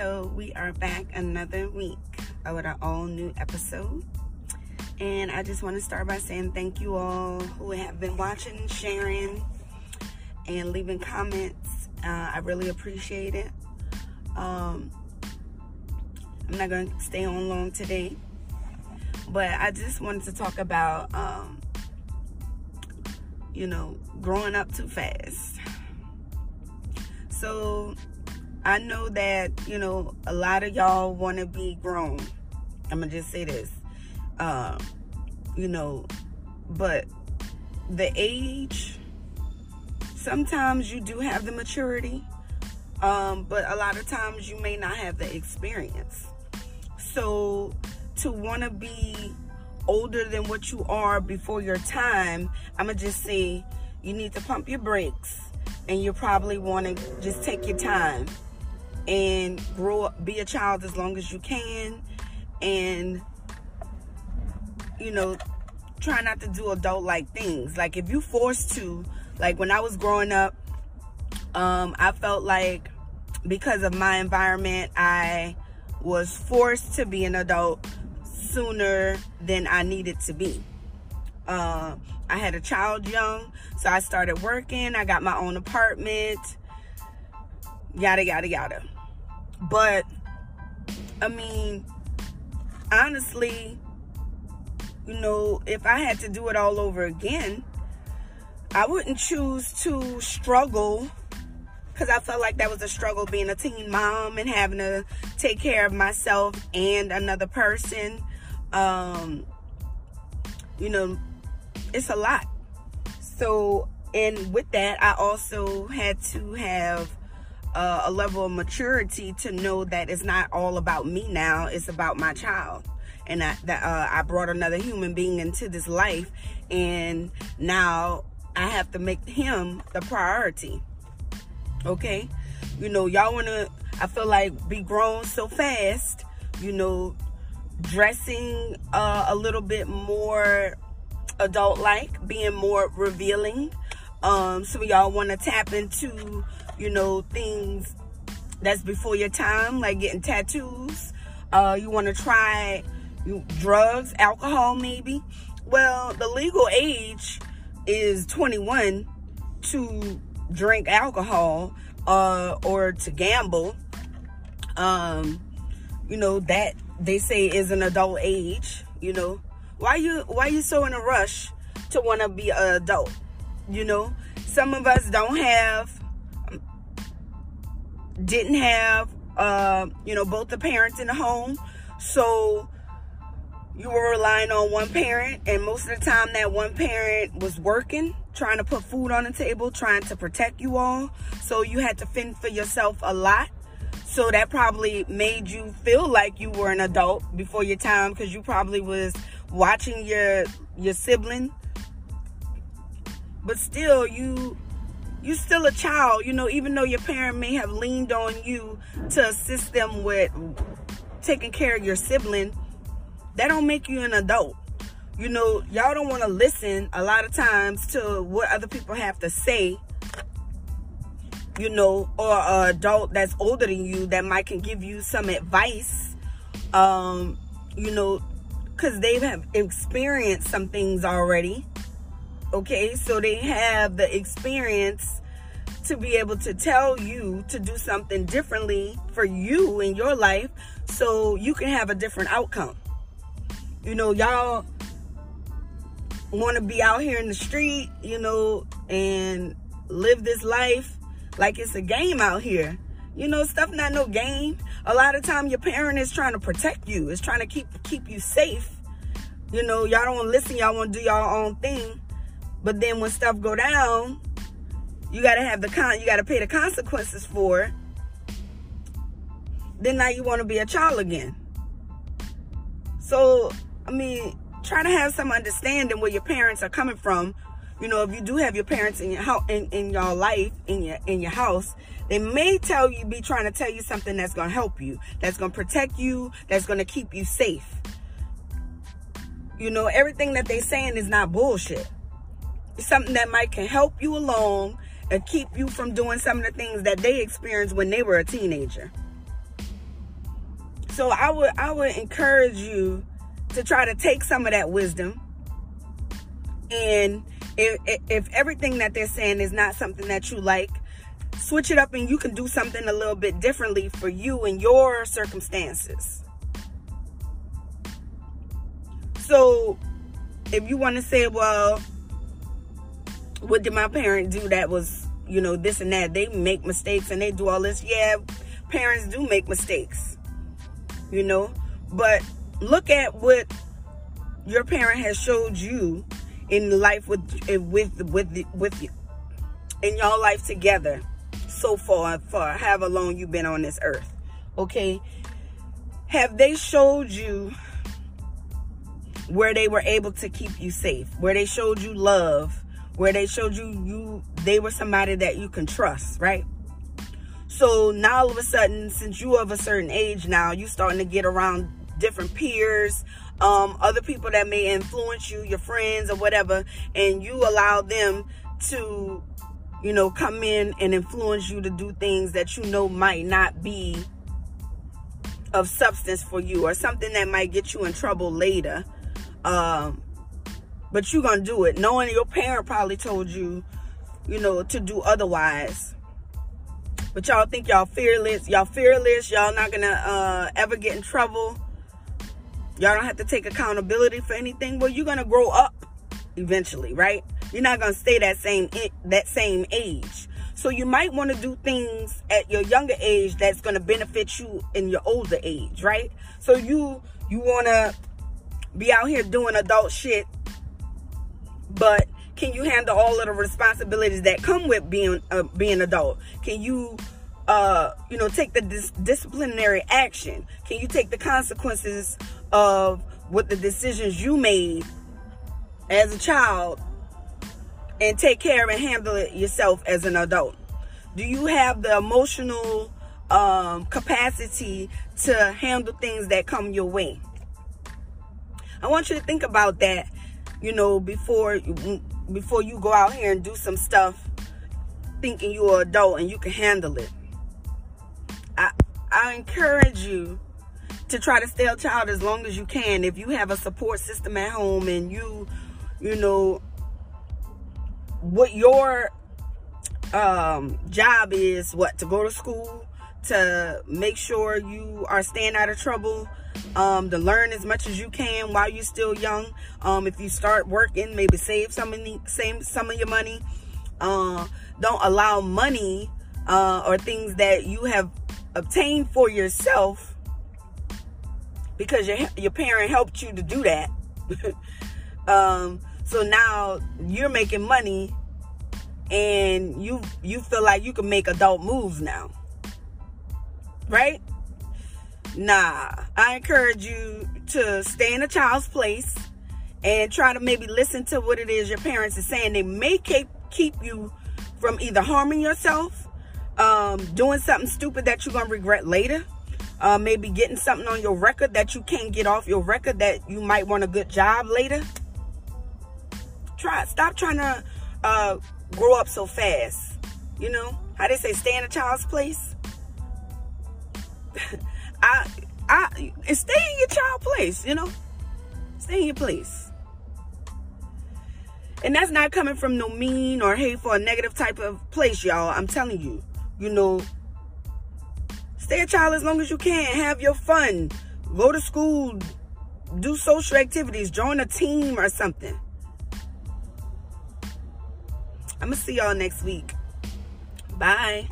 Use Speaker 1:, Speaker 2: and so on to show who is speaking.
Speaker 1: So we are back another week with our all new episode. And I just want to start by saying thank you all who have been watching, sharing, and leaving comments. Uh, I really appreciate it. Um, I'm not going to stay on long today, but I just wanted to talk about, um, you know, growing up too fast. So I know that, you know, a lot of y'all want to be grown. I'm going to just say this. Um, you know, but the age, sometimes you do have the maturity, um, but a lot of times you may not have the experience. So to want to be older than what you are before your time, I'm going to just say you need to pump your brakes and you probably want to just take your time and grow up, be a child as long as you can, and you know, try not to do adult like things. Like if you forced to, like when I was growing up, um, I felt like because of my environment, I was forced to be an adult sooner than I needed to be. Uh, I had a child young, so I started working. I got my own apartment, yada, yada, yada. But, I mean, honestly, you know, if I had to do it all over again, I wouldn't choose to struggle because I felt like that was a struggle being a teen mom and having to take care of myself and another person. Um, you know, it's a lot. So, and with that, I also had to have uh, a level of maturity to know that it's not all about me now, it's about my child. And I, that uh, I brought another human being into this life, and now I have to make him the priority. Okay? You know, y'all wanna, I feel like, be grown so fast, you know, dressing uh, a little bit more adult like, being more revealing. Um, some of y'all want to tap into you know, things that's before your time, like getting tattoos. Uh, you want to try drugs, alcohol, maybe. Well, the legal age is 21 to drink alcohol uh, or to gamble. Um, you know that they say is an adult age. You know, why you why you so in a rush to want to be an adult? You know, some of us don't have didn't have, uh, you know, both the parents in the home. So you were relying on one parent. And most of the time that one parent was working, trying to put food on the table, trying to protect you all. So you had to fend for yourself a lot. So that probably made you feel like you were an adult before your time because you probably was watching your your sibling. But still you you're still a child, you know, even though your parent may have leaned on you to assist them with taking care of your sibling, that don't make you an adult. You know, y'all don't want to listen a lot of times to what other people have to say, you know, or an adult that's older than you that might can give you some advice, um, you know, because they have experienced some things already okay? So they have the experience to be able to tell you to do something differently for you in your life so you can have a different outcome. You know y'all want to be out here in the street you know and live this life like it's a game out here. You know stuff not no game. A lot of time your parent is trying to protect you is trying to keep keep you safe. You know y'all don't want to listen y'all want to do y'all own thing but then when stuff go down, you gotta have the con you gotta pay the consequences for it. Then now you wanna be a child again. So, I mean, try to have some understanding where your parents are coming from. You know, if you do have your parents in your house in, in your life, in your in your house, they may tell you be trying to tell you something that's gonna help you, that's gonna protect you, that's gonna keep you safe. You know, everything that they're saying is not bullshit something that might can help you along and keep you from doing some of the things that they experienced when they were a teenager. So I would I would encourage you to try to take some of that wisdom and if, if everything that they're saying is not something that you like, switch it up and you can do something a little bit differently for you and your circumstances. So if you want to say, well, what did my parent do that was, you know, this and that? They make mistakes and they do all this. Yeah, parents do make mistakes, you know, but look at what your parent has showed you in life with with with with you in your life together so far for however long you've been on this earth okay have they showed you where they were able to keep you safe where they showed you love where they showed you you they were somebody that you can trust right so now all of a sudden since you of a certain age now you starting to get around different peers um, other people that may influence you, your friends or whatever, and you allow them to, you know, come in and influence you to do things that you know might not be of substance for you or something that might get you in trouble later. Um, but you're to do it knowing your parent probably told you, you know, to do otherwise. But y'all think y'all fearless. Y'all fearless. Y'all not to uh, ever get in trouble Y'all don't have to take accountability for anything. Well, you're to grow up eventually, right? You're not to stay that same that same age. So you might want to do things at your younger age that's going to benefit you in your older age, right? So you you want to be out here doing adult shit, but can you handle all of the responsibilities that come with being uh, being adult? Can you uh, you know, take the dis disciplinary action? Can you take the consequences of what the decisions you made as a child and take care and handle it yourself as an adult? Do you have the emotional um, capacity to handle things that come your way? I want you to think about that, you know, before before you go out here and do some stuff thinking you're an adult and you can handle it. I, I encourage you to try to stay a child as long as you can. If you have a support system at home and you, you know, what your um, job is, what, to go to school, to make sure you are staying out of trouble, um, to learn as much as you can while you're still young. Um, if you start working, maybe save some of, the, save some of your money. Uh, don't allow money uh, or things that you have obtained for yourself because your your parent helped you to do that. um, so now you're making money and you you feel like you can make adult moves now. Right? Nah, I encourage you to stay in a child's place and try to maybe listen to what it is your parents are saying. They may keep keep you from either harming yourself, um, doing something stupid that you're gonna regret later uh, maybe getting something on your record that you can't get off your record that you might want a good job later. Try stop trying to uh, grow up so fast. You know how they say, stay in a child's place. I, I, and stay in your child place. You know, stay in your place. And that's not coming from no mean or hateful or negative type of place, y'all. I'm telling you. You know, Stay a child as long as you can. Have your fun. Go to school. Do social activities. Join a team or something. I'm going to see y'all next week. Bye.